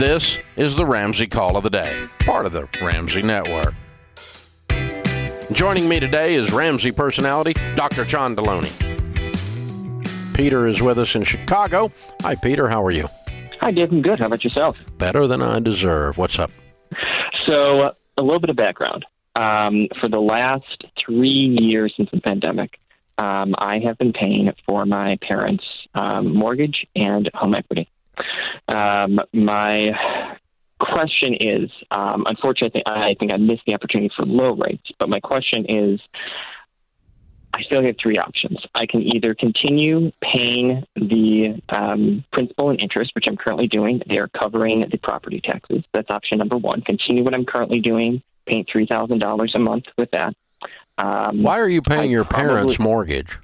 This is the Ramsey Call of the Day, part of the Ramsey Network. Joining me today is Ramsey personality Dr. John Deloney. Peter is with us in Chicago. Hi, Peter. How are you? Hi, Dave. I'm good. How about yourself? Better than I deserve. What's up? So, uh, a little bit of background. Um, for the last three years since the pandemic, um, I have been paying for my parents' um, mortgage and home equity. Um, my question is, um, unfortunately, I think I missed the opportunity for low rates. But my question is, I still have three options. I can either continue paying the um, principal and interest, which I'm currently doing. They are covering the property taxes. That's option number one. Continue what I'm currently doing, paying three thousand dollars a month with that. Um, Why are you paying I your probably, parents' mortgage?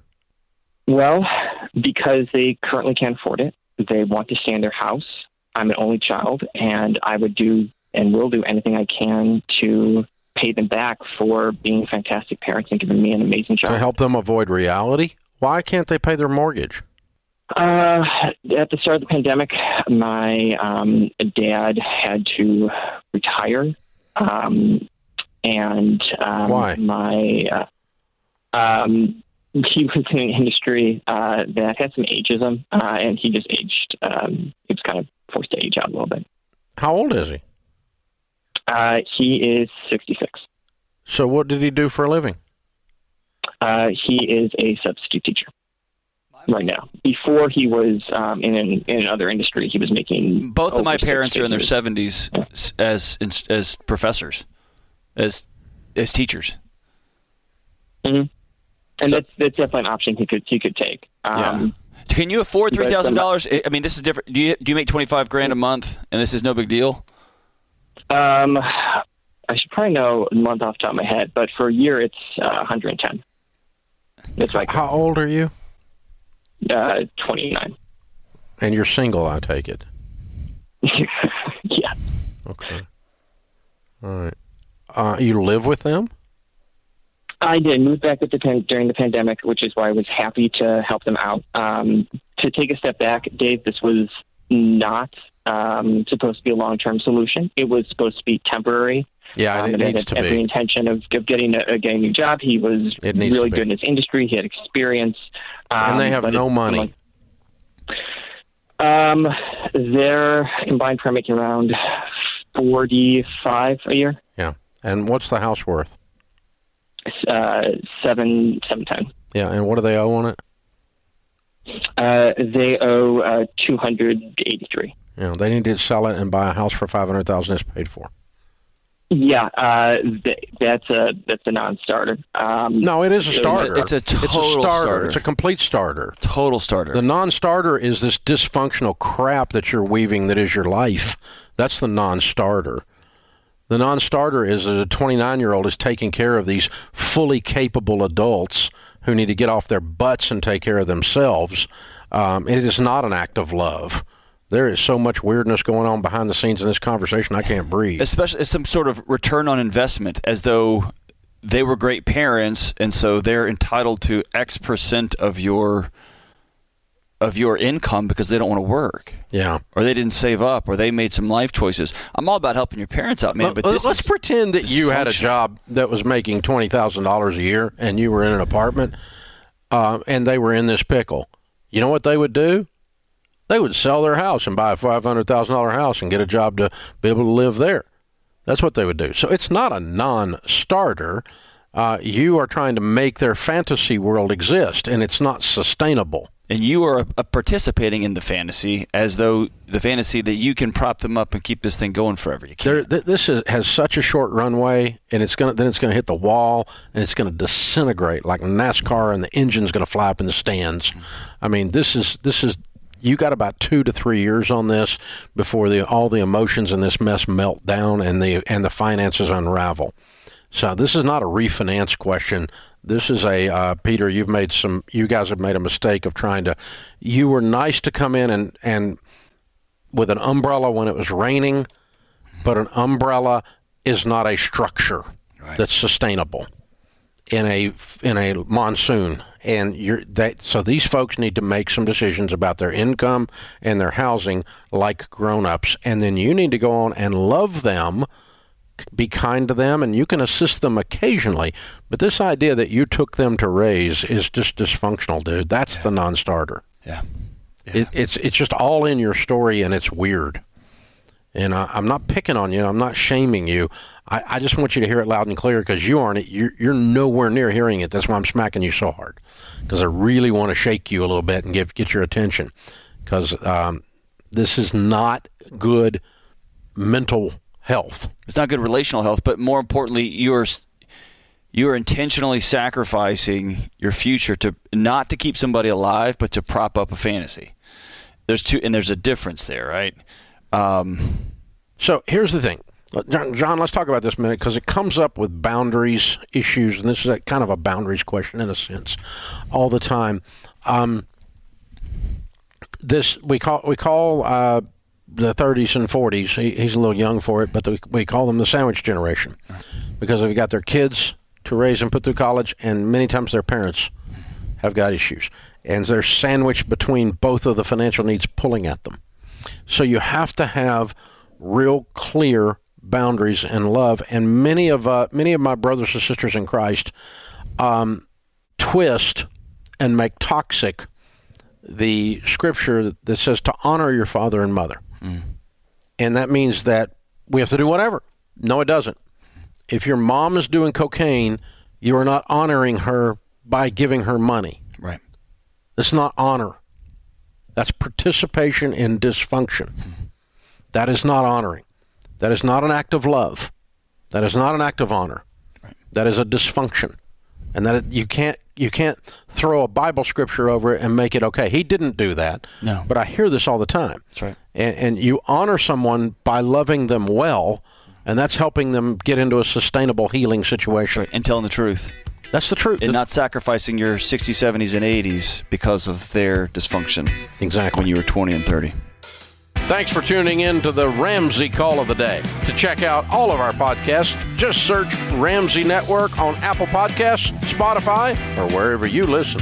Well, because they currently can't afford it. They want to stay in their house. I'm an only child, and I would do and will do anything I can to pay them back for being fantastic parents and giving me an amazing job. To help them avoid reality? Why can't they pay their mortgage? Uh, at the start of the pandemic, my um, dad had to retire. Um, and um, Why? my uh, um, he was in an industry uh, that had some ageism, uh, and he just aged. Um, he was kind of forced to age out a little bit. How old is he? Uh, he is 66. So, what did he do for a living? Uh, he is a substitute teacher right now. Before he was um, in, an, in another industry, he was making. Both of my parents are in their 70s yeah. as as professors, as as teachers. Mm-hmm. And so, that's that's definitely an option he could he could take. Um, yeah. Can you afford three thousand dollars? I mean, this is different. Do you do you make twenty five grand a month, and this is no big deal? Um, I should probably know a month off the top of my head, but for a year it's uh, 110. That's right. How old are you? Uh, 29. And you're single, I take it. yeah. Okay. All right. Uh, you live with them? I did move back with the pan- during the pandemic, which is why I was happy to help them out. Um, to take a step back, Dave, this was not um, supposed to be a long term solution. It was supposed to be temporary. Yeah, um, it needs had every be. intention of, of getting a, getting a new job. He was really good in his industry. He had experience. Um, and they have no it, money. Um, they're combined making around forty-five a year. Yeah, and what's the house worth? Uh, seven seven ten. Yeah, and what do they owe on it? Uh, they owe uh, two hundred eighty-three. Yeah, they need to sell it and buy a house for five hundred thousand. It's paid for. Yeah, uh, th- that's a that's a non-starter. Um, no, it is a starter. It's a, it's a total it's a starter. starter. It's a complete starter. Total starter. The non-starter is this dysfunctional crap that you're weaving that is your life. That's the non-starter. The non-starter is that a 29-year-old is taking care of these fully capable adults who need to get off their butts and take care of themselves. Um, it is not an act of love there is so much weirdness going on behind the scenes in this conversation. I can't breathe. Especially some sort of return on investment, as though they were great parents, and so they're entitled to X percent of your of your income because they don't want to work. Yeah. Or they didn't save up or they made some life choices. I'm all about helping your parents out, man, but let's is, pretend that you had a job that was making $20,000 a year and you were in an apartment uh, and they were in this pickle. You know what they would do? They would sell their house and buy a $500,000 house and get a job to be able to live there. That's what they would do. So it's not a non starter. Uh, you are trying to make their fantasy world exist, and it's not sustainable. And you are a, a participating in the fantasy as though the fantasy that you can prop them up and keep this thing going forever. You can't. There, this is, has such a short runway, and it's gonna then it's going to hit the wall, and it's going to disintegrate like NASCAR, and the engine's going to fly up in the stands. Mm-hmm. I mean, this is this is you got about two to three years on this before the all the emotions in this mess melt down and the and the finances unravel. So this is not a refinance question. This is a uh, Peter. You've made some. You guys have made a mistake of trying to. You were nice to come in and and with an umbrella when it was raining, but an umbrella is not a structure right. that's sustainable in a in a monsoon and you're that so these folks need to make some decisions about their income and their housing like grown-ups and then you need to go on and love them be kind to them and you can assist them occasionally but this idea that you took them to raise is just dysfunctional dude that's Yeah. the non-starter Yeah. it, it's it's just all in your story and it's weird and I, I'm not picking on you. I'm not shaming you. I, I just want you to hear it loud and clear because you aren't. You're, you're nowhere near hearing it. That's why I'm smacking you so hard because I really want to shake you a little bit and give get your attention because um, this is not good mental health. It's not good relational health, but more importantly, you're you're intentionally sacrificing your future to not to keep somebody alive, but to prop up a fantasy. There's two, and there's a difference there, right? Um, So here's the thing. Uh, John, John, let's talk about this minute because it comes up with boundaries issues, and this is a, kind of a boundaries question in a sense, all the time. Um, this we call we call uh, the 30s and 40s. He, he's a little young for it, but the, we call them the sandwich generation because they've got their kids to raise and put through college, and many times their parents have got issues, and they're sandwiched between both of the financial needs pulling at them. So you have to have real clear boundaries and love. And many of uh, many of my brothers and sisters in Christ um, twist and make toxic the scripture that says to honor your father and mother, and that means that we have to do whatever. No, it doesn't. If your mom is doing cocaine, you are not honoring her by giving her money. right. It's not honor. That's participation in dysfunction. That is not honoring. That is not an act of love. That is not an act of honor. That is a dysfunction, and that it, you can't you can't throw a Bible scripture over it and make it okay. He didn't do that. No. But I hear this all the time. That's right. And, and you honor someone by loving them well, and that's helping them get into a sustainable healing situation. And telling the truth, That's the truth. and not sacrificing your 60s, 70s, and 80s because of their dysfunction exactly. when you were 20 and 30. Thanks for tuning in to the Ramsey Call of the Day. To check out all of our podcasts, just search Ramsey Network on Apple Podcasts, Spotify, or wherever you listen.